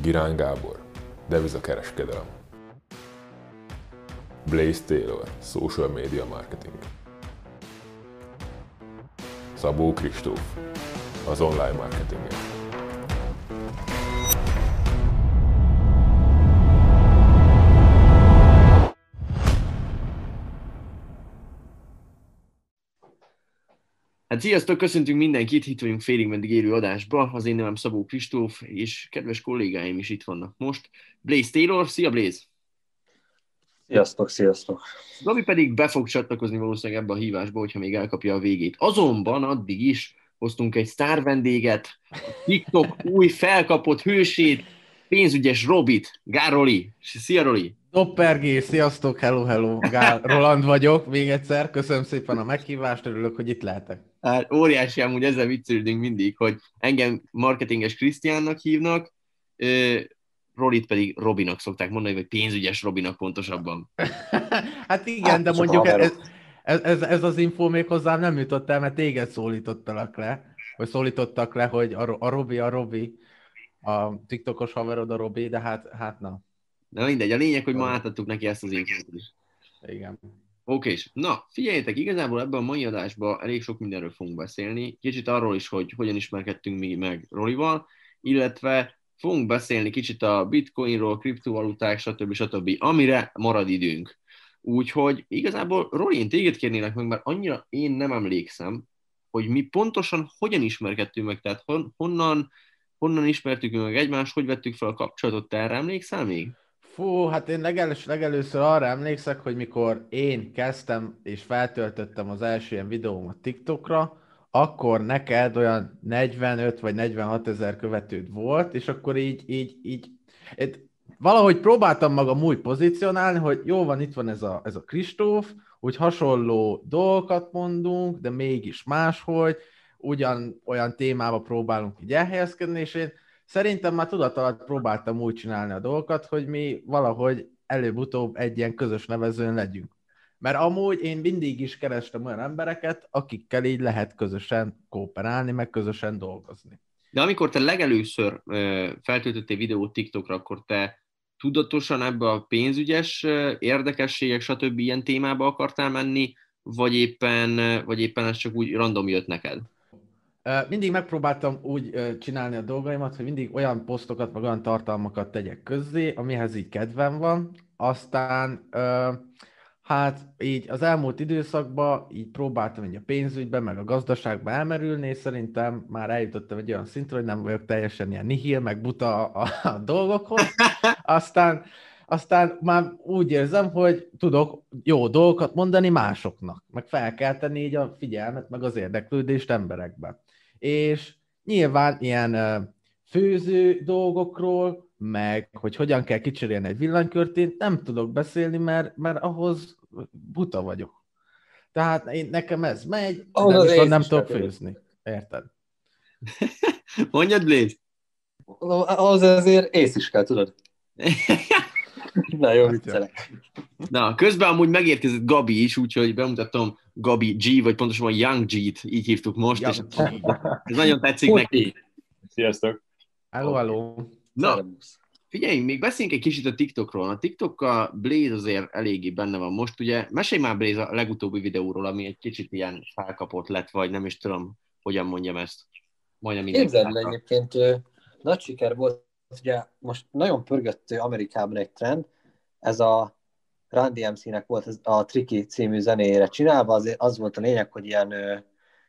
Girán Gábor, devizakereskedelem. Blaze Taylor, social media marketing. Szabó Kristóf, az online marketing. Hát sziasztok, köszöntünk mindenkit, itt vagyunk félig meddig élő adásba, az én nevem Szabó Kristóf, és kedves kollégáim is itt vannak most. Blaze Taylor, szia Blaze! Sziasztok, sziasztok! Gabi pedig be fog csatlakozni valószínűleg ebbe a hívásba, hogyha még elkapja a végét. Azonban addig is hoztunk egy sztár vendéget, a TikTok új felkapott hősét, pénzügyes Robit, Gároli. Szia Roli! Doppergé, sziasztok, hello, hello, Gál, Roland vagyok, még egyszer, köszönöm szépen a meghívást, örülök, hogy itt lehetek. Hát óriási amúgy ezzel viccelődünk mindig, hogy engem marketinges Krisztiánnak hívnak, Rolit pedig Robinak szokták mondani, vagy pénzügyes Robinak pontosabban. hát igen, hát, de mondjuk ez, ez, ez, ez az info még hozzám nem jutott el, mert téged szólítottalak le, vagy szólítottak le, hogy a, a Robi, a Robi, a TikTokos haverod a Robi, de hát, hát na. Na mindegy, a lényeg, hogy ma átadtuk neki ezt az infót is. Igen. Oké, és na, figyeljetek, igazából ebben a mai adásban elég sok mindenről fogunk beszélni. Kicsit arról is, hogy hogyan ismerkedtünk mi meg Rolival, illetve fogunk beszélni kicsit a bitcoinról, kriptovaluták, stb. stb. amire marad időnk. Úgyhogy igazából Roli, én téged kérnélek meg, mert annyira én nem emlékszem, hogy mi pontosan hogyan ismerkedtünk meg, tehát hon, honnan, honnan ismertük meg egymást, hogy vettük fel a kapcsolatot, te erre emlékszel még? Fú, hát én legelős, legelőször arra emlékszek, hogy mikor én kezdtem és feltöltöttem az első ilyen videómat TikTokra, akkor neked olyan 45 vagy 46 ezer követőd volt, és akkor így, így, így, így valahogy próbáltam magam úgy pozícionálni, hogy jó van, itt van ez a, ez a Kristóf, úgy hasonló dolgokat mondunk, de mégis máshogy, ugyan olyan témába próbálunk így elhelyezkedni, és én szerintem már tudat alatt próbáltam úgy csinálni a dolgokat, hogy mi valahogy előbb-utóbb egy ilyen közös nevezőn legyünk. Mert amúgy én mindig is kerestem olyan embereket, akikkel így lehet közösen kooperálni, meg közösen dolgozni. De amikor te legelőször feltöltöttél videót TikTokra, akkor te tudatosan ebbe a pénzügyes érdekességek, stb. ilyen témába akartál menni, vagy éppen, vagy éppen ez csak úgy random jött neked? Mindig megpróbáltam úgy csinálni a dolgaimat, hogy mindig olyan posztokat, meg olyan tartalmakat tegyek közzé, amihez így kedvem van. Aztán hát így az elmúlt időszakban így próbáltam így a pénzügybe, meg a gazdaságba elmerülni, és szerintem már eljutottam egy olyan szintre, hogy nem vagyok teljesen ilyen nihil, meg buta a, a, dolgokhoz. Aztán aztán már úgy érzem, hogy tudok jó dolgokat mondani másoknak, meg felkelteni így a figyelmet, meg az érdeklődést emberekbe és nyilván ilyen főző dolgokról, meg hogy hogyan kell kicserélni egy villanykört, én nem tudok beszélni, mert, mert ahhoz buta vagyok. Tehát én, nekem ez megy, ahhoz de viszont nem tudok főzni. Érted? Mondjad, Blaze! Ahhoz azért ész is kell, tudod? Na jó, viccelek. Na, közben amúgy megérkezett Gabi is, úgyhogy bemutatom Gabi G, vagy pontosabban Young G-t, így hívtuk most, Young és G. ez nagyon tetszik Hogy neki. Sziasztok! Hello, hello! Na, figyelj, még beszéljünk egy kicsit a TikTokról. A TikTokkal Blaze azért eléggé benne van most. Ugye, mesélj már Blaze a legutóbbi videóról, ami egy kicsit ilyen felkapott lett, vagy nem is tudom, hogyan mondjam ezt. Majdnem Képzeld egyébként nagy siker volt ugye most nagyon pörgött Amerikában egy trend, ez a Run DMC-nek volt a Tricky című zenéjére csinálva, az, az volt a lényeg, hogy ilyen,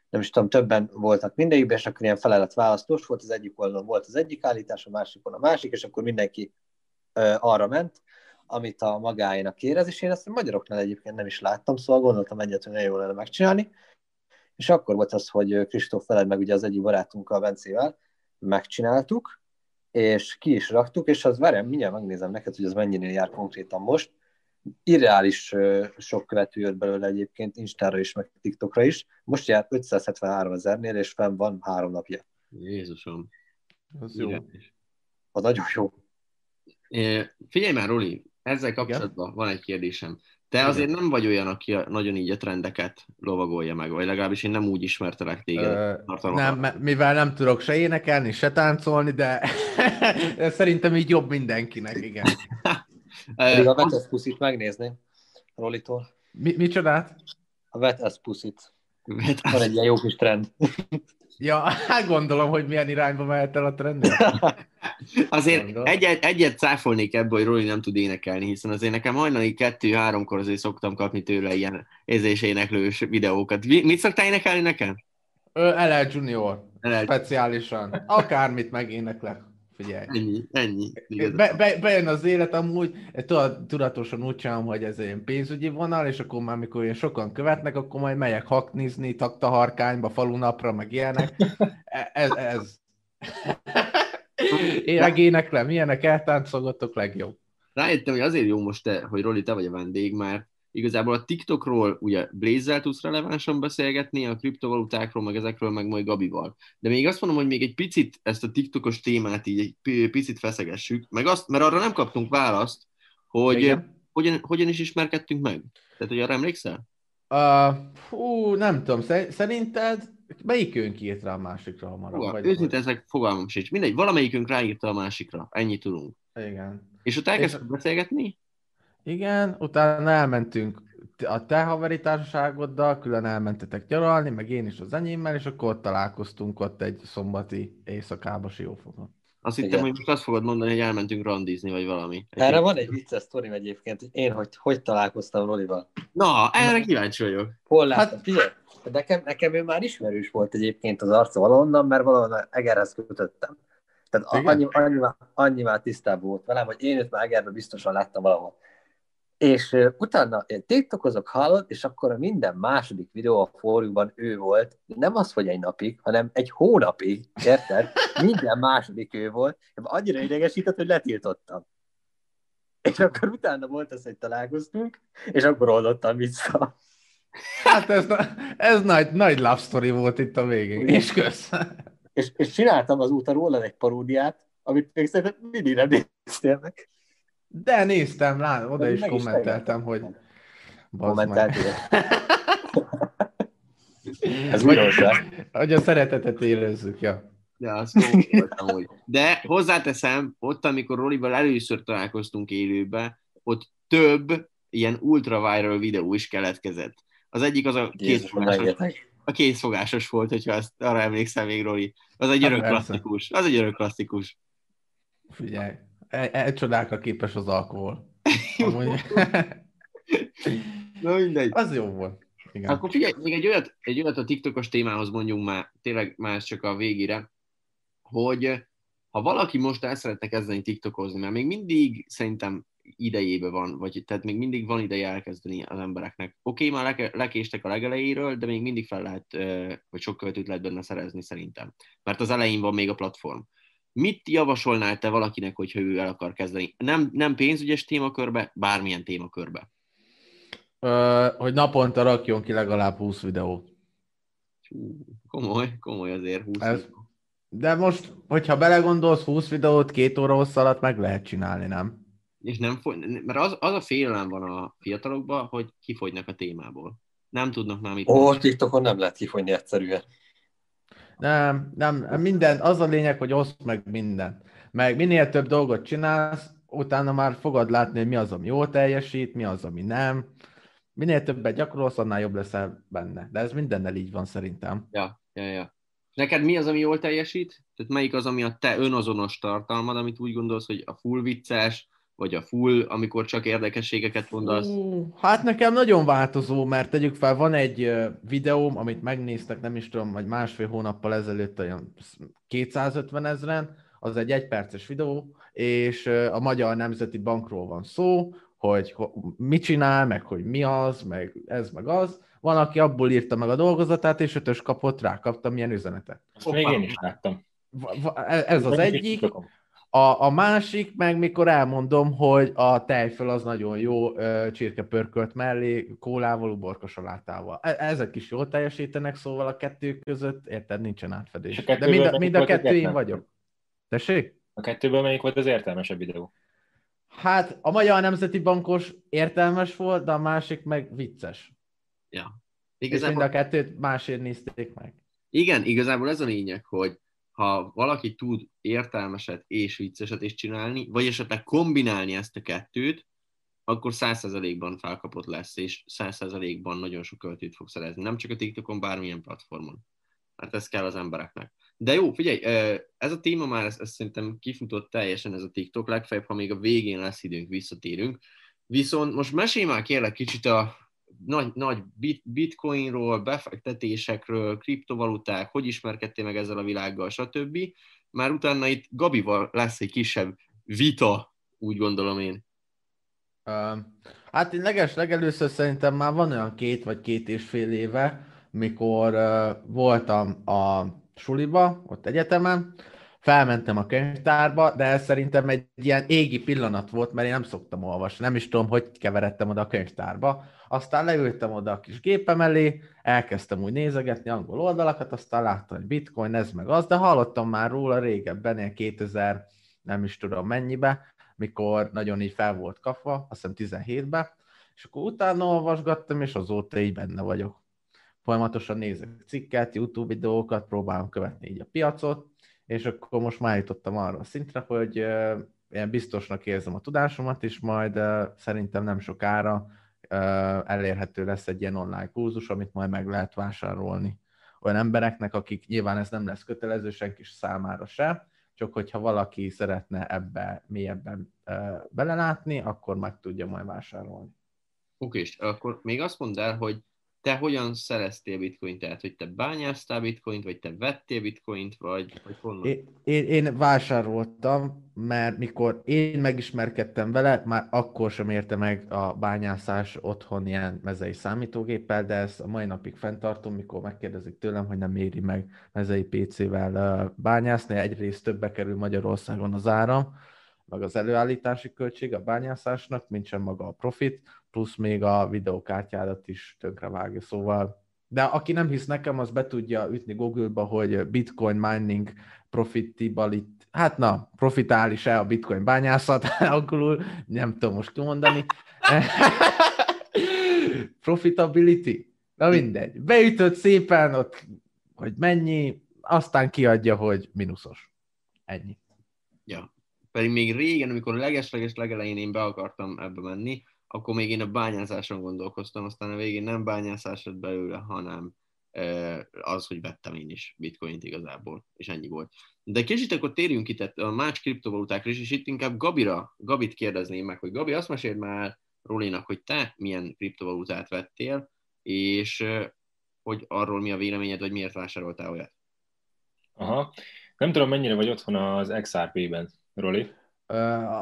nem is tudom, többen voltak mindegyikben, és akkor ilyen felelet választós volt, az egyik oldalon volt az egyik állítás, a másikon a másik, és akkor mindenki arra ment, amit a magáénak érez, és én ezt a magyaroknál egyébként nem is láttam, szóval gondoltam egyet, hogy nagyon jól lenne megcsinálni. És akkor volt az, hogy Kristóf feled meg ugye az egyik barátunkkal, Bencével megcsináltuk, és ki is raktuk, és az verem, mindjárt megnézem neked, hogy az mennyinél jár konkrétan most. Irreális sok követő jött belőle egyébként Instára is, meg TikTokra is. Most jár 573 ezernél, és fenn van három napja. Jézusom. Az jó. Az nagyon jó. É, figyelj már, Roli, ezzel kapcsolatban Igen? van egy kérdésem. Te Igen. azért nem vagy olyan, aki nagyon így a trendeket lovagolja meg, vagy legalábbis én nem úgy ismertelek téged. Ö, nem, mivel nem tudok se énekelni, se táncolni, de szerintem így jobb mindenkinek, igen. Pedig a Vetes Puszit megnézném. Rolitól. Mi, micsodát? A Vetes Puszit. Van egy ilyen jó kis trend. Ja, hát gondolom, hogy milyen irányba mehet el a trend. Azért Gondolom. egyet, egyet cáfolnék ebből, hogy Roli nem tud énekelni, hiszen azért nekem hajnali kettő-háromkor azért szoktam kapni tőle ilyen érzés éneklős videókat. Mi- Mit szoktál énekelni nekem? Ö, LL Junior. LL. Speciálisan. Akármit megéneklek. Figyelj. Ennyi, ennyi. Be, be, bejön az élet amúgy, tudod, tudatosan úgy csinálom, hogy ez egy pénzügyi vonal, és akkor már, amikor ilyen sokan követnek, akkor majd megyek haknizni, taktaharkányba, falunapra, meg ilyenek. E- Ez, ez. Én megéneklem, ilyenek eltáncolgatok legjobb. Rájöttem, hogy azért jó most, te, hogy Roli, te vagy a vendég, mert igazából a TikTokról ugye Blaze-zel tudsz relevánsan beszélgetni, a kriptovalutákról, meg ezekről, meg majd Gabival. De még azt mondom, hogy még egy picit ezt a TikTokos témát így egy pi- picit feszegessük, meg azt, mert arra nem kaptunk választ, hogy Igen. hogyan, hogyan is ismerkedtünk meg. Tehát, hogy arra emlékszel? Uh, hú, nem tudom, szer- szerinted melyikünk írt rá a másikra hamarabb? Fogal, Vagy- őszinte ezek fogalmam sincs. Mindegy, valamelyikünk ráírta a másikra. Ennyit tudunk. Igen. És ott elkezdtünk beszélgetni, Igen, utána elmentünk a te haveri társaságoddal, külön elmentetek nyaralni, meg én is az enyémmel, és akkor ott találkoztunk ott egy szombati éjszakába Siófokon. azt hittem, Igen. hogy most azt fogod mondani, hogy elmentünk randizni, vagy valami. Erre van egy vicces sztorim egyébként, hogy én hogy, hogy találkoztam Rolival. Na, erre kíváncsi vagyok. Hol láttam? Hát- Figyelj, nekem, nekem ő már ismerős volt egyébként az arca valahonnan, mert valahonnan Egerhez kötöttem. Tehát Igen? annyi, annyi, már- annyi már tisztában volt velem, hogy én őt már Egerben biztosan láttam valahol. És utána én tiktokozok, hallod, és akkor a minden második videó a fórumban ő volt. Nem az, hogy egy napig, hanem egy hónapig, érted? Minden második ő volt. Annyira idegesített, hogy letiltottam. És akkor utána volt az, hogy találkoztunk, és akkor oldottam vissza. Hát ez, ez nagy, nagy love story volt itt a végén, és kösz. És, és csináltam azóta róla egy paródiát, amit még szerintem mindig nem néztél meg. De néztem, lá, oda is Meg is kommenteltem, hogy. Kommenteltél. Ez újdonság. Hogy a szeretetet érezzük, ja. De az komoly volt amúgy. De hozzáteszem, ott, amikor Rolival először találkoztunk élőbe, ott több ilyen ultra viral videó is keletkezett. Az egyik az a hogy rengeteg. a kézfogásos volt, hogyha azt arra emlékszel még, Roli. Az egy örök klasszikus. Az egy örök klasszikus. Figyelj, e, e, csodákra képes az alkohol. Amúgy, Na mindegy. az jó volt. Igen. Akkor figyelj, még egy olyat, egy olyat a TikTokos témához mondjunk már, tényleg ez csak a végére, hogy ha valaki most el szeretne kezdeni TikTokozni, mert még mindig szerintem idejébe van, vagy tehát még mindig van ideje elkezdeni az embereknek. Oké, okay, már leke, lekéstek a legelejéről, de még mindig fel lehet, vagy sok követőt lehet benne szerezni szerintem. Mert az elején van még a platform. Mit javasolnál te valakinek, hogyha ő el akar kezdeni? Nem, nem pénzügyes témakörbe, bármilyen témakörbe. Ö, hogy naponta rakjon ki legalább 20 videót. Hú, komoly, komoly azért 20 Ez- De most, hogyha belegondolsz, 20 videót két óra hossz alatt meg lehet csinálni, nem? És nem fogy, mert az, az a félelem van a fiatalokban, hogy kifogynak a témából. Nem tudnak már mit Ó, TikTokon nem lehet kifogyni egyszerűen. Nem, nem, minden, az a lényeg, hogy oszd meg minden. Meg minél több dolgot csinálsz, utána már fogod látni, hogy mi az, ami jól teljesít, mi az, ami nem. Minél többet gyakorolsz, annál jobb leszel benne. De ez mindennel így van szerintem. Ja, ja, ja. Neked mi az, ami jól teljesít? Tehát melyik az, ami a te önazonos tartalmad, amit úgy gondolsz, hogy a full vicces, vagy a full, amikor csak érdekességeket mondasz? Hát nekem nagyon változó, mert tegyük fel, van egy videóm, amit megnéztek, nem is tudom, vagy másfél hónappal ezelőtt olyan 250 ezeren, az egy egyperces videó, és a Magyar Nemzeti Bankról van szó, hogy ho- mit csinál, meg hogy mi az, meg ez, meg az. Van, aki abból írta meg a dolgozatát, és ötös kapott, rá kaptam ilyen üzenetet. Azt még én is láttam. Va- Ez az egyik. A, a másik, meg mikor elmondom, hogy a tejföl az nagyon jó ö, csirkepörkölt mellé, kólával, uborka salátával. E- ezek is jól teljesítenek, szóval a kettő között, érted, nincsen átfedés. De mind a, mind a kettő én vagyok. Tessék? A kettőből melyik volt az értelmesebb videó? Hát a Magyar Nemzeti Bankos értelmes volt, de a másik meg vicces. Ja. És mind Igazából, a kettőt másért nézték meg. igen, igazából ez a lényeg, hogy ha valaki tud értelmeset és vicceset is csinálni, vagy esetleg kombinálni ezt a kettőt, akkor 100%-ban felkapott lesz, és 100%-ban nagyon sok költőt fog szerezni. Nem csak a TikTokon, bármilyen platformon. Mert ez kell az embereknek. De jó, figyelj, ez a téma már, ez, ez szerintem kifutott teljesen ez a TikTok, legfeljebb, ha még a végén lesz időnk, visszatérünk. Viszont most mesélj már kérlek kicsit a nagy, nagy bit, bitcoinról, befektetésekről, kriptovaluták, hogy ismerkedtél meg ezzel a világgal, stb. Már utána itt Gabival lesz egy kisebb vita, úgy gondolom én. Uh, hát én leges, legelőször szerintem már van olyan két vagy két és fél éve, mikor voltam a suliba, ott egyetemen, felmentem a könyvtárba, de ez szerintem egy ilyen égi pillanat volt, mert én nem szoktam olvasni, nem is tudom, hogy keveredtem oda a könyvtárba. Aztán leültem oda a kis gépem elé, elkezdtem úgy nézegetni angol oldalakat, aztán láttam, hogy bitcoin, ez meg az, de hallottam már róla régebben, ilyen 2000, nem is tudom mennyibe, mikor nagyon így fel volt kapva, azt hiszem 17-ben, és akkor utána olvasgattam, és azóta így benne vagyok. Folyamatosan nézek cikket, YouTube videókat, próbálom követni így a piacot, és akkor most már jutottam arra a szintre, hogy ilyen biztosnak érzem a tudásomat, és majd szerintem nem sokára elérhető lesz egy ilyen online kurzus, amit majd meg lehet vásárolni olyan embereknek, akik nyilván ez nem lesz kötelező senki számára se, csak hogyha valaki szeretne ebbe mélyebben belelátni, akkor meg tudja majd vásárolni. Oké, és akkor még azt mondd el, hogy te hogyan szereztél bitcoint? Tehát, hogy te bányáztál bitcoint, vagy te vettél bitcoint, vagy, vagy honnan? Én, én vásároltam, mert mikor én megismerkedtem vele, már akkor sem érte meg a bányászás otthon ilyen mezei számítógéppel, de ezt a mai napig fenntartom, mikor megkérdezik tőlem, hogy nem éri meg mezei PC-vel bányászni, egyrészt többe kerül Magyarországon az áram, meg az előállítási költség a bányászásnak, mint sem maga a profit, plusz még a videókártyádat is tönkre vágja, szóval de aki nem hisz nekem, az be tudja ütni Google-ba, hogy Bitcoin mining profitability, hát na, profitális-e a Bitcoin bányászat, angolul, nem tudom most kimondani. Profitability? Na mindegy. Beütött szépen ott, hogy mennyi, aztán kiadja, hogy mínuszos. Ennyi. Ja. Pedig még régen, amikor a leges-leges legelején én be akartam ebbe menni, akkor még én a bányászáson gondolkoztam, aztán a végén nem bányászás lett belőle, hanem az, hogy vettem én is bitcoint igazából, és ennyi volt. De kicsit akkor térjünk itt a más kriptovalutákra is, és itt inkább Gabira, Gabit kérdezném meg, hogy Gabi, azt meséld már Rolinak, hogy te milyen kriptovalutát vettél, és hogy arról mi a véleményed, vagy miért vásároltál olyat? Aha. Nem tudom, mennyire vagy otthon az XRP-ben, Roli?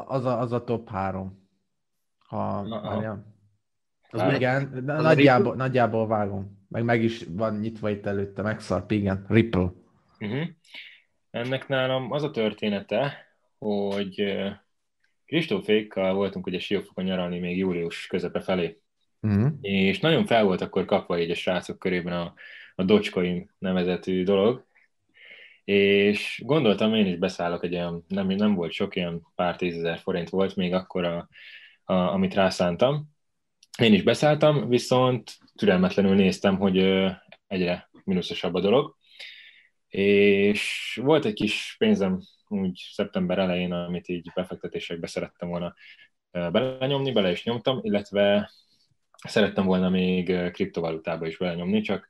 Az a, az a top három. Ha, várjam. Az Hát, igen, de nagyjából, nagyjából vágom. Meg meg is van nyitva itt előtte, megszart, igen, Ripple. Uh-huh. Ennek nálam az a története, hogy Kristófékkal voltunk ugye Siófokon nyaralni még július közepe felé, Uh-huh. és nagyon fel volt akkor kapva így a srácok körében a, a Dogecoin nevezetű dolog, és gondoltam, én is beszállok egy olyan, nem, nem volt sok, ilyen pár tízezer forint volt még akkor, a, a, amit rászántam. Én is beszálltam, viszont türelmetlenül néztem, hogy egyre minuszosabb a dolog, és volt egy kis pénzem úgy szeptember elején, amit így befektetésekbe szerettem volna belenyomni, bele is nyomtam, illetve szerettem volna még kriptovalutába is belenyomni, csak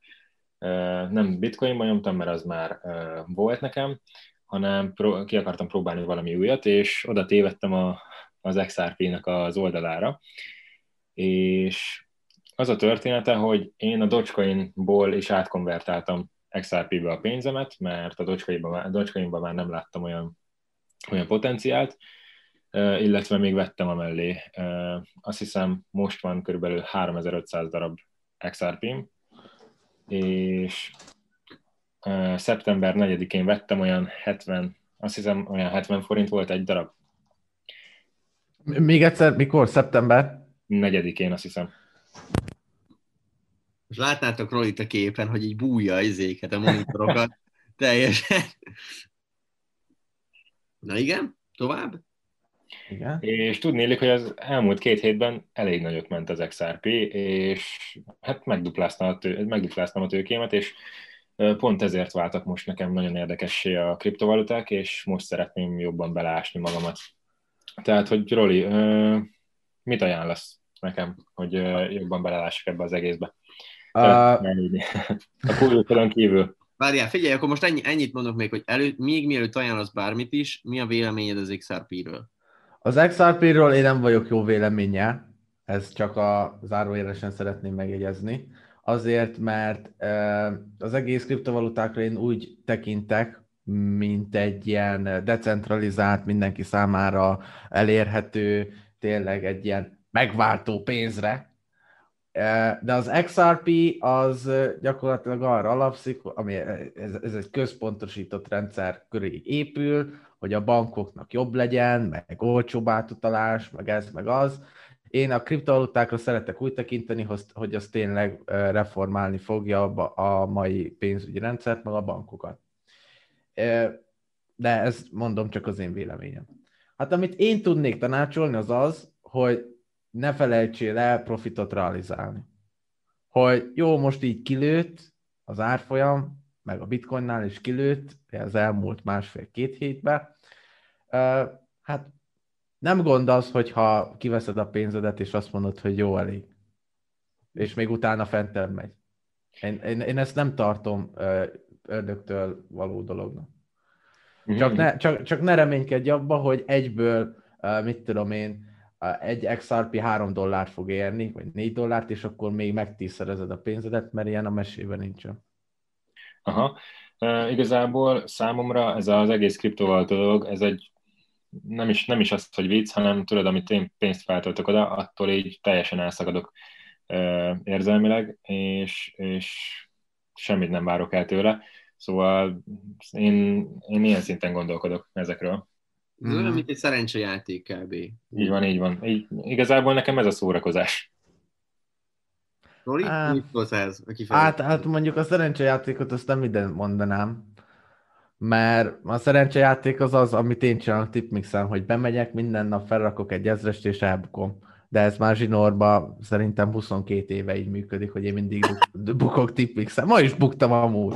nem bitcoinba nyomtam, mert az már volt nekem, hanem pró- ki akartam próbálni valami újat, és oda tévedtem a, az XRP-nek az oldalára, és az a története, hogy én a Dogecoin-ból is átkonvertáltam XRP-be a pénzemet, mert a Dogecoin-ban, Dogecoin-ban már nem láttam olyan, olyan potenciált, illetve még vettem a mellé. Eh, Azt hiszem, most van körülbelül 3500 darab XRP-m, és szeptember 4-én vettem olyan 70, azt hiszem olyan 70 forint volt egy darab. Még egyszer, mikor? Szeptember? 4-én azt hiszem. Most látnátok Rolit a képen, hogy így bújja az izéket, a monitorokat. Teljesen. Na igen, tovább? Igen. És tudnélik, hogy az elmúlt két hétben elég nagyot ment az XRP, és hát megdupláztam a, tő, megdupláztam a tőkémet, és Pont ezért váltak most nekem nagyon érdekessé a kriptovaluták, és most szeretném jobban beleásni magamat. Tehát, hogy Roli, mit ajánlasz nekem, hogy jobban belelássak ebbe az egészbe? Uh, a kultúrán kívül. Várjál, figyelj, akkor most ennyi, ennyit mondok még, hogy elő, még mielőtt ajánlasz bármit is, mi a véleményed az XRP-ről? Az XRP-ről én nem vagyok jó véleménye, ez csak a zárójelesen szeretném megjegyezni. Azért, mert az egész kriptovalutákra én úgy tekintek, mint egy ilyen decentralizált, mindenki számára elérhető, tényleg egy ilyen megváltó pénzre, de az XRP az gyakorlatilag arra alapszik, ami ez, ez egy központosított rendszer köré épül, hogy a bankoknak jobb legyen, meg olcsóbb átutalás, meg ez, meg az. Én a kriptovalutákra szeretek úgy tekinteni, hogy az tényleg reformálni fogja a mai pénzügyi rendszert, meg a bankokat. De ez mondom csak az én véleményem. Hát amit én tudnék tanácsolni, az az, hogy ne felejtsél el profitot realizálni. Hogy jó, most így kilőtt az árfolyam, meg a bitcoinnál is kilőtt az elmúlt másfél-két hétben, hát nem gond az, hogyha kiveszed a pénzedet, és azt mondod, hogy jó, elég. És még utána fentebb megy. Én, én, én ezt nem tartom ördögtől való dolognak. Mhm. Csak ne, csak, csak ne reménykedj abba, hogy egyből, mit tudom én, egy XRP 3 dollárt fog érni, vagy 4 dollárt, és akkor még megtízszerezed a pénzedet, mert ilyen a mesében nincsen. Aha. E, igazából számomra ez az egész kriptovaluta dolog, ez egy nem is, nem is az, hogy vicc, hanem tudod, amit én pénzt feltöltök oda, attól így teljesen elszakadok e, érzelmileg, és, és semmit nem várok el tőle. Szóval én, én ilyen szinten gondolkodok ezekről. Ez olyan, mhm. mint egy szerencsejáték kb. Így van, így van. Így, igazából nekem ez a szórakozás. Roli, hát, mit Hát, hát mondjuk a szerencsejátékot azt nem ide mondanám, mert a szerencsejáték az az, amit én csinálok tipmixen, hogy bemegyek, minden nap felrakok egy ezrest és elbukom. De ez már zsinórban szerintem 22 éve így működik, hogy én mindig bukok tipmixen. Ma is buktam amúgy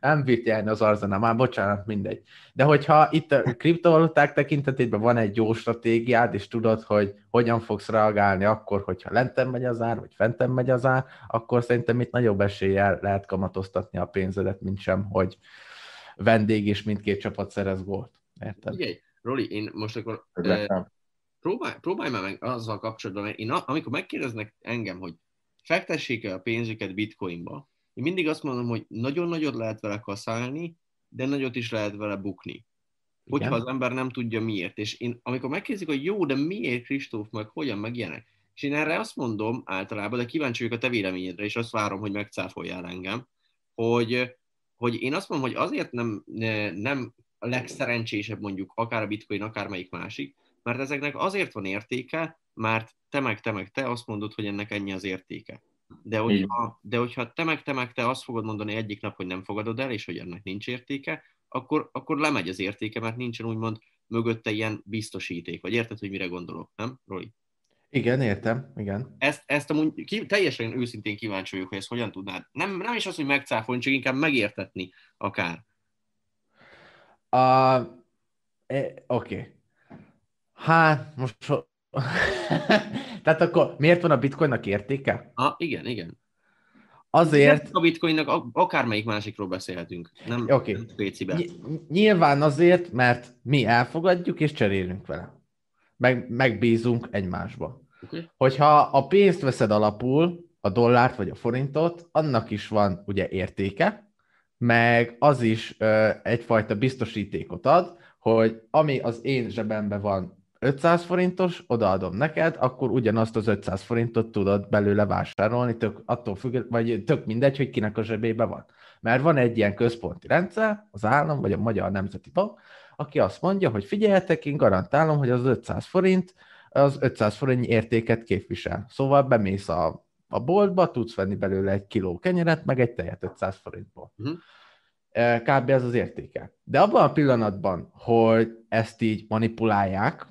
nem bírt járni az Arzana, már bocsánat, mindegy. De hogyha itt a kriptovaluták tekintetében van egy jó stratégiád, és tudod, hogy hogyan fogsz reagálni akkor, hogyha lenten megy az ár, vagy fenten megy az ár, akkor szerintem itt nagyobb eséllyel lehet kamatoztatni a pénzedet, mint sem, hogy vendég és mindkét csapat szerez gólt. Érted? Figyelj, Roli, én most akkor próbálj, próbálj már meg azzal kapcsolatban, mert én amikor megkérdeznek engem, hogy fektessék el a pénzüket bitcoinba, én mindig azt mondom, hogy nagyon nagyot lehet vele kaszálni, de nagyot is lehet vele bukni. Hogyha Igen. az ember nem tudja miért. És én, amikor megkérdezik, hogy jó, de miért Kristóf, meg hogyan, meg ilyenek. És én erre azt mondom általában, de kíváncsi vagyok a te véleményedre, és azt várom, hogy megcáfoljál engem, hogy, hogy én azt mondom, hogy azért nem, nem a legszerencsésebb mondjuk akár a bitcoin, akár melyik másik, mert ezeknek azért van értéke, mert te meg te meg te azt mondod, hogy ennek ennyi az értéke. De hogyha, de hogyha te meg te meg te azt fogod mondani egyik nap, hogy nem fogadod el, és hogy ennek nincs értéke, akkor, akkor lemegy az értéke, mert nincsen úgymond mögötte ilyen biztosíték. Vagy érted, hogy mire gondolok, nem, Roli? Igen, értem, igen. Ezt, ezt amúgy ki, teljesen őszintén kíváncsi vagyok, hogy ezt hogyan tudnád. Nem, nem is az, hogy megcáfolni, csak inkább megértetni akár. Uh, eh, Oké. Okay. Hát, most Tehát akkor miért van a bitcoinnak értéke? Ah, igen, igen. Azért... A bitcoinnak akármelyik másikról beszélhetünk, nem okay. Ny- nyilván azért, mert mi elfogadjuk és cserélünk vele. Meg, megbízunk egymásba. Okay. Hogyha a pénzt veszed alapul, a dollárt vagy a forintot, annak is van ugye értéke, meg az is ö, egyfajta biztosítékot ad, hogy ami az én zsebemben van 500 forintos, odaadom neked, akkor ugyanazt az 500 forintot tudod belőle vásárolni, tök, attól függ, vagy tök mindegy, hogy kinek a zsebébe van. Mert van egy ilyen központi rendszer, az állam, vagy a Magyar Nemzeti Bank, aki azt mondja, hogy figyeljetek, én garantálom, hogy az 500 forint, az 500 forint értéket képvisel. Szóval bemész a, a boltba, tudsz venni belőle egy kiló kenyeret, meg egy tejet 500 forintból. Uh-huh. Kb. ez az értéke. De abban a pillanatban, hogy ezt így manipulálják,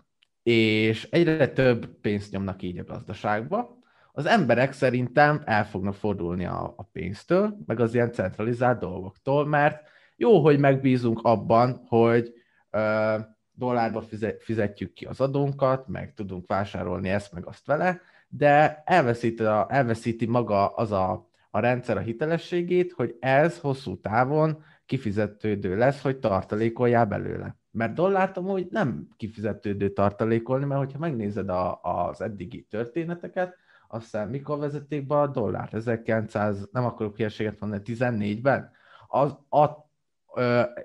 és egyre több pénzt nyomnak így a gazdaságba, az emberek szerintem el fognak fordulni a, a pénztől, meg az ilyen centralizált dolgoktól, mert jó, hogy megbízunk abban, hogy ö, dollárba fizetjük ki az adónkat, meg tudunk vásárolni ezt, meg azt vele, de elveszíti, a, elveszíti maga az a, a rendszer a hitelességét, hogy ez hosszú távon kifizetődő lesz, hogy tartalékoljál belőle. Mert dollárt amúgy nem kifizetődő tartalékolni, mert hogyha megnézed a, az eddigi történeteket, aztán mikor vezették be a dollárt? 1900, nem akarok hülyeséget mondani, 14-ben? Az, a,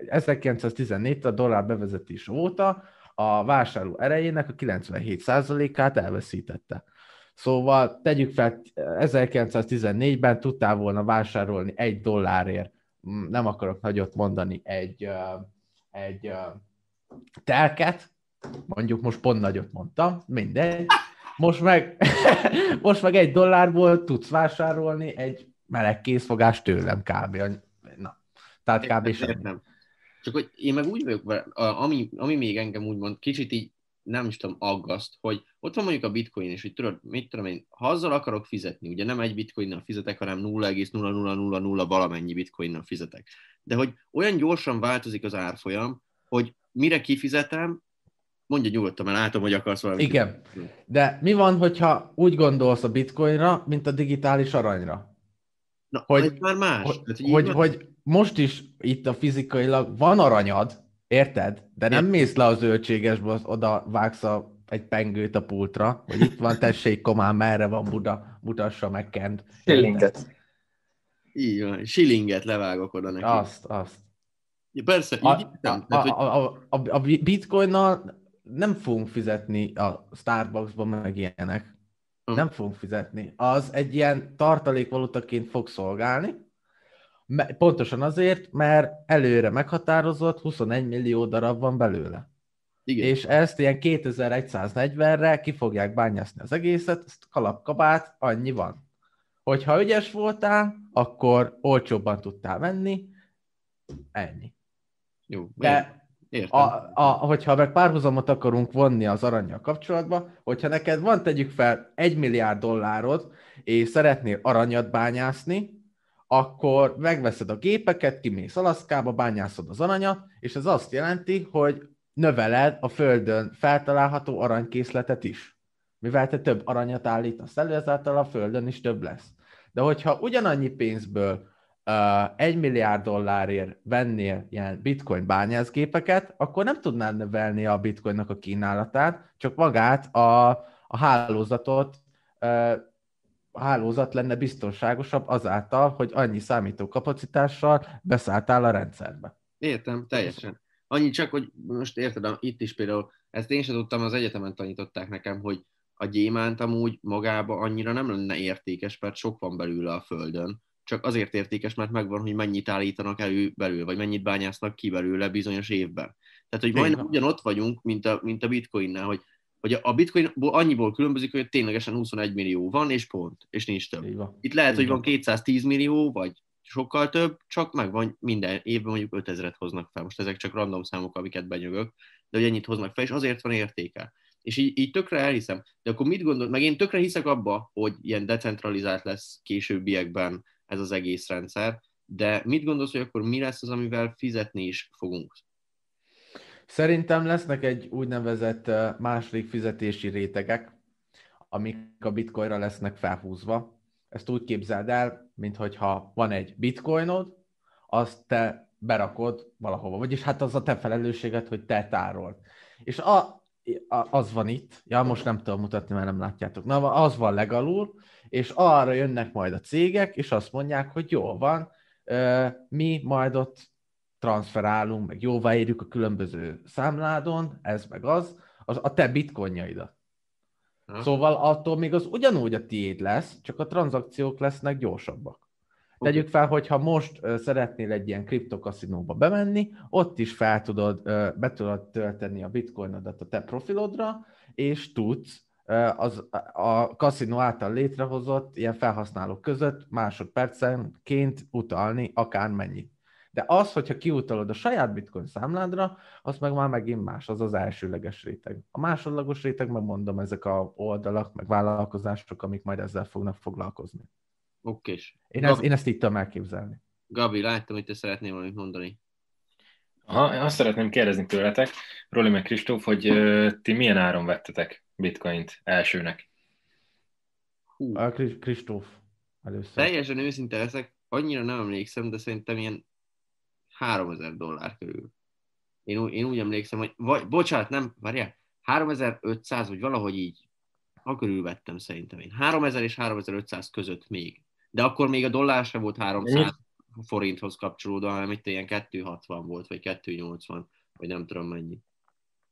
1914 a dollár bevezetés óta a vásárló erejének a 97%-át elveszítette. Szóval tegyük fel, 1914-ben tudtál volna vásárolni egy dollárért, nem akarok nagyot mondani, egy, egy telket, mondjuk most pont nagyot mondtam, mindegy, most meg, most meg egy dollárból tudsz vásárolni egy meleg készfogás tőlem kb. Na, tehát kb. Nem. Csak hogy én meg úgy vagyok, ami, ami még engem úgymond kicsit így nem is tudom, aggaszt, hogy ott van mondjuk a bitcoin, és hogy tudod, mit tudom én, ha azzal akarok fizetni, ugye nem egy bitcoinnal fizetek, hanem 0,0000 valamennyi bitcoinnal fizetek. De hogy olyan gyorsan változik az árfolyam, hogy mire kifizetem, mondja nyugodtan, mert látom, hogy akarsz valamit. Igen, de mi van, hogyha úgy gondolsz a bitcoinra, mint a digitális aranyra? Na, hogy, ez már más. Hogy, Tehát, hogy, hogy most is itt a fizikailag van aranyad, érted? De nem mész le a zöldségesbe, oda vágsz a, egy pengőt a pultra, hogy itt van, tessék komán, merre van Buda, mutassa meg Kent. Shillinget. Így van, shillinget levágok oda neki. Azt, azt. Ja, persze, a, így a, a, a, a, a, a bitcoinnal nem fogunk fizetni a Starbucksban, meg ilyenek. Hm. Nem fogunk fizetni. Az egy ilyen tartalékvalutaként fog szolgálni, pontosan azért, mert előre meghatározott 21 millió darab van belőle. Igen. És ezt ilyen 2140-re ki fogják bányászni az egészet, ezt kalapkabát, annyi van. Hogyha ügyes voltál, akkor olcsóbban tudtál venni, ennyi. Jó, De Értem. A, a, hogyha meg párhuzamot akarunk vonni az aranyjal kapcsolatban, hogyha neked van, tegyük fel, egy milliárd dollárod, és szeretnél aranyat bányászni, akkor megveszed a gépeket, kimész Alaszkába, bányászod az aranyat, és ez azt jelenti, hogy növeled a Földön feltalálható aranykészletet is. Mivel te több aranyat állítasz elő, ezáltal a Földön is több lesz. De hogyha ugyanannyi pénzből egy milliárd dollárért vennél ilyen bitcoin bányászgépeket, akkor nem tudnád növelni a bitcoinnak a kínálatát, csak magát a, a hálózatot, a hálózat lenne biztonságosabb azáltal, hogy annyi számítókapacitással beszálltál a rendszerbe. Értem, teljesen. Annyi csak, hogy most érted, itt is például, ezt én sem tudtam, az egyetemen tanították nekem, hogy a gyémánt amúgy magába annyira nem lenne értékes, mert sok van belőle a Földön, csak azért értékes, mert megvan, hogy mennyit állítanak elő belőle, vagy mennyit bányásznak ki belőle bizonyos évben. Tehát, hogy majdnem ugyanott vagyunk, mint a, mint a bitcoinnál, hogy, hogy a bitcoinból annyiból különbözik, hogy ténylegesen 21 millió van, és pont, és nincs több. Itt lehet, hogy van 210 millió, vagy sokkal több, csak megvan minden évben mondjuk 5000-et hoznak fel. Most ezek csak random számok, amiket benyögök, de hogy ennyit hoznak fel, és azért van értéke. És így, így tökre elhiszem. De akkor mit gondol, meg én tökre hiszek abba, hogy ilyen decentralizált lesz későbbiekben ez az egész rendszer, de mit gondolsz, hogy akkor mi lesz az, amivel fizetni is fogunk? Szerintem lesznek egy úgynevezett második fizetési rétegek, amik a bitcoinra lesznek felhúzva. Ezt úgy képzeld el, mintha van egy bitcoinod, azt te berakod valahova, vagyis hát az a te felelősséged, hogy te tárold. És a, az van itt, ja most nem tudom mutatni, mert nem látjátok, na az van legalul, és arra jönnek majd a cégek, és azt mondják, hogy jó van, mi majd ott transferálunk, meg jóváírjuk a különböző számládon, ez meg az, az a te bitcoinjaidat. Szóval attól még az ugyanúgy a tiéd lesz, csak a tranzakciók lesznek gyorsabbak. Okay. Tegyük fel, hogyha most szeretnél egy ilyen kriptokaszinóba bemenni, ott is fel tudod, be tudod tölteni a bitcoinodat a te profilodra, és tudsz az a kaszinó által létrehozott ilyen felhasználók között másodpercenként utalni akármennyit. De az, hogyha kiutalod a saját bitcoin számládra, az meg már megint más, az az elsőleges réteg. A másodlagos réteg, megmondom, ezek a oldalak, meg vállalkozások, amik majd ezzel fognak foglalkozni. Oké. Én, ezt, én ezt így tudom elképzelni. Gabi, láttam, hogy te szeretnél valamit mondani. Aha, azt szeretném kérdezni tőletek, Roli meg Kristóf, hogy ö, ti milyen áron vettetek bitcoint elsőnek? Hú, A Kris- Kristóf először. teljesen őszinte leszek, annyira nem emlékszem, de szerintem ilyen 3000 dollár körül. Én, ú- én úgy emlékszem, hogy, vagy, bocsánat, nem, várjál, 3500, vagy valahogy így, a körül vettem szerintem én. 3000 és 3500 között még. De akkor még a dollár sem volt 300 Ennyi? forinthoz kapcsolódva, hanem itt ilyen 260 volt, vagy 280, vagy nem tudom mennyi.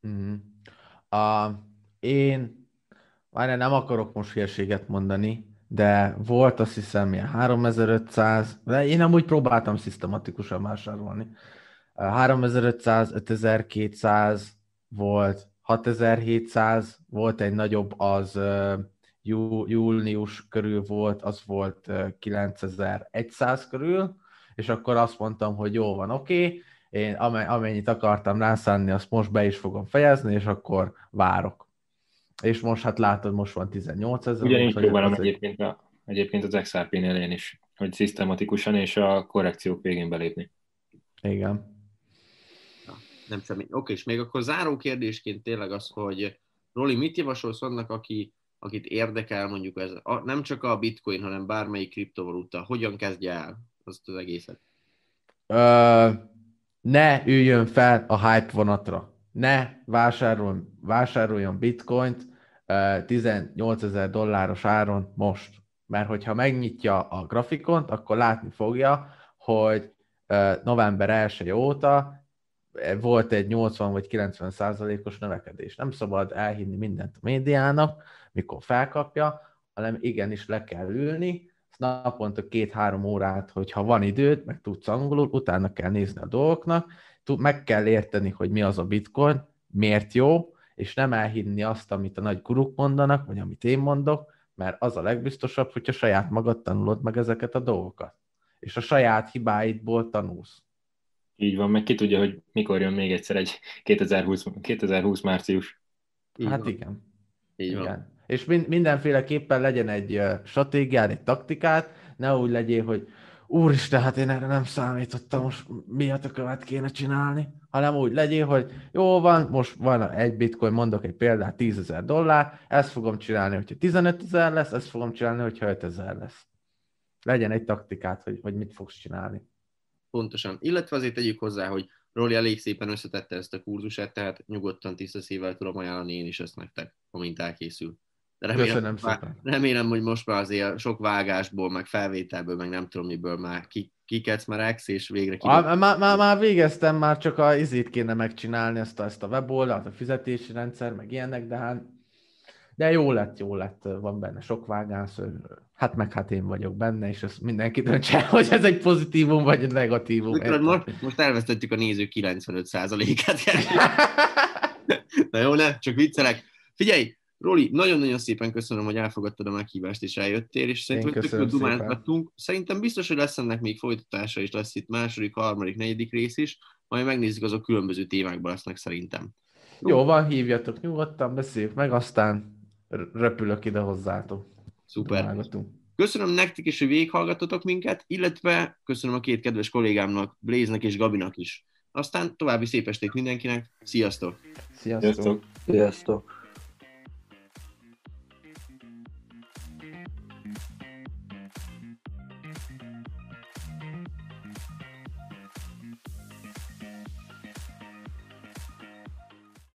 Mhm. A, én, várjál, nem akarok most hülyeséget mondani, de volt azt hiszem ilyen 3500, de én amúgy próbáltam szisztematikusan vásárolni. A 3500, 5200 volt, 6700 volt egy nagyobb, az jú, június körül volt, az volt ö, 9100 körül, és akkor azt mondtam, hogy jó van, oké, okay, én ame- amennyit akartam rászánni, azt most be is fogom fejezni, és akkor várok. És most hát látod, most van 18 ezer. Ugyanígy próbálom egyébként, a, egyébként az XRP-nél én is, hogy szisztematikusan és a korrekciók végén belépni. Igen. Nem semmi. Oké, és még akkor záró kérdésként tényleg az, hogy Roli, mit javasolsz annak, aki, akit érdekel mondjuk ez, a, nem csak a bitcoin, hanem bármelyik kriptovaluta, hogyan kezdje el azt az egészet? Ö, ne üljön fel a hype vonatra. Ne vásárol, vásároljon bitcoint ö, 18 ezer dolláros áron most. Mert hogyha megnyitja a grafikont, akkor látni fogja, hogy november 1 óta volt egy 80 vagy 90 százalékos növekedés. Nem szabad elhinni mindent a médiának, mikor felkapja, hanem igenis le kell ülni, naponta két-három órát, hogyha van időd, meg tudsz angolul, utána kell nézni a dolgoknak, meg kell érteni, hogy mi az a bitcoin, miért jó, és nem elhinni azt, amit a nagy guruk mondanak, vagy amit én mondok, mert az a legbiztosabb, hogyha saját magad tanulod meg ezeket a dolgokat. És a saját hibáidból tanulsz. Így van, meg ki tudja, hogy mikor jön még egyszer egy 2020, 2020 március. Így hát van. igen. Így van. És min- mindenféleképpen legyen egy stratégiád, egy taktikát, ne úgy legyél, hogy úristen, hát én erre nem számítottam, most miatt a követ kéne csinálni, hanem úgy legyél, hogy jó van, most van egy bitcoin, mondok egy példát, 10 ezer dollár, ezt fogom csinálni, hogyha 15 ezer lesz, ezt fogom csinálni, hogyha 5 ezer lesz. Legyen egy taktikát, hogy, hogy mit fogsz csinálni. Pontosan. Illetve azért tegyük hozzá, hogy Roli elég szépen összetette ezt a kurzusát, tehát nyugodtan tiszta szívvel tudom ajánlani én is ezt nektek, amint elkészül. De remélem, Köszönöm már- szépen. remélem, hogy most már azért sok vágásból, meg felvételből, meg nem tudom miből már ki, ex, és végre ki. Már, már, már végeztem, már csak a izét kéne megcsinálni, ezt a, ezt a weboldalt, a fizetési rendszer, meg ilyenek, de hát de jó lett, jó lett, van benne sok vágás, hát meg hát én vagyok benne, és ezt mindenki döntse hogy ez egy pozitívum, vagy egy negatívum. Most, most elvesztettük a nézők 95%-át. Na jó, ne, csak viccelek. Figyelj, Roli, nagyon-nagyon szépen köszönöm, hogy elfogadtad a meghívást és eljöttél, és szerintem tök jó köszönöm dumát szépen. adtunk. Szerintem biztos, hogy lesz ennek még folytatása, és lesz itt második, harmadik, negyedik rész is, majd megnézzük, azok különböző témákban lesznek szerintem. Jó van, hívjatok nyugodtan, beszéljük meg, aztán r- röpülök ide hozzátok. Szuper. Dumálgatunk. Köszönöm nektek is, hogy végighallgatotok minket, illetve köszönöm a két kedves kollégámnak, Blaze-nek és Gabinak is. Aztán további szép estét mindenkinek, sziasztok! Sziasztok! Sziasztok! Sziasztok!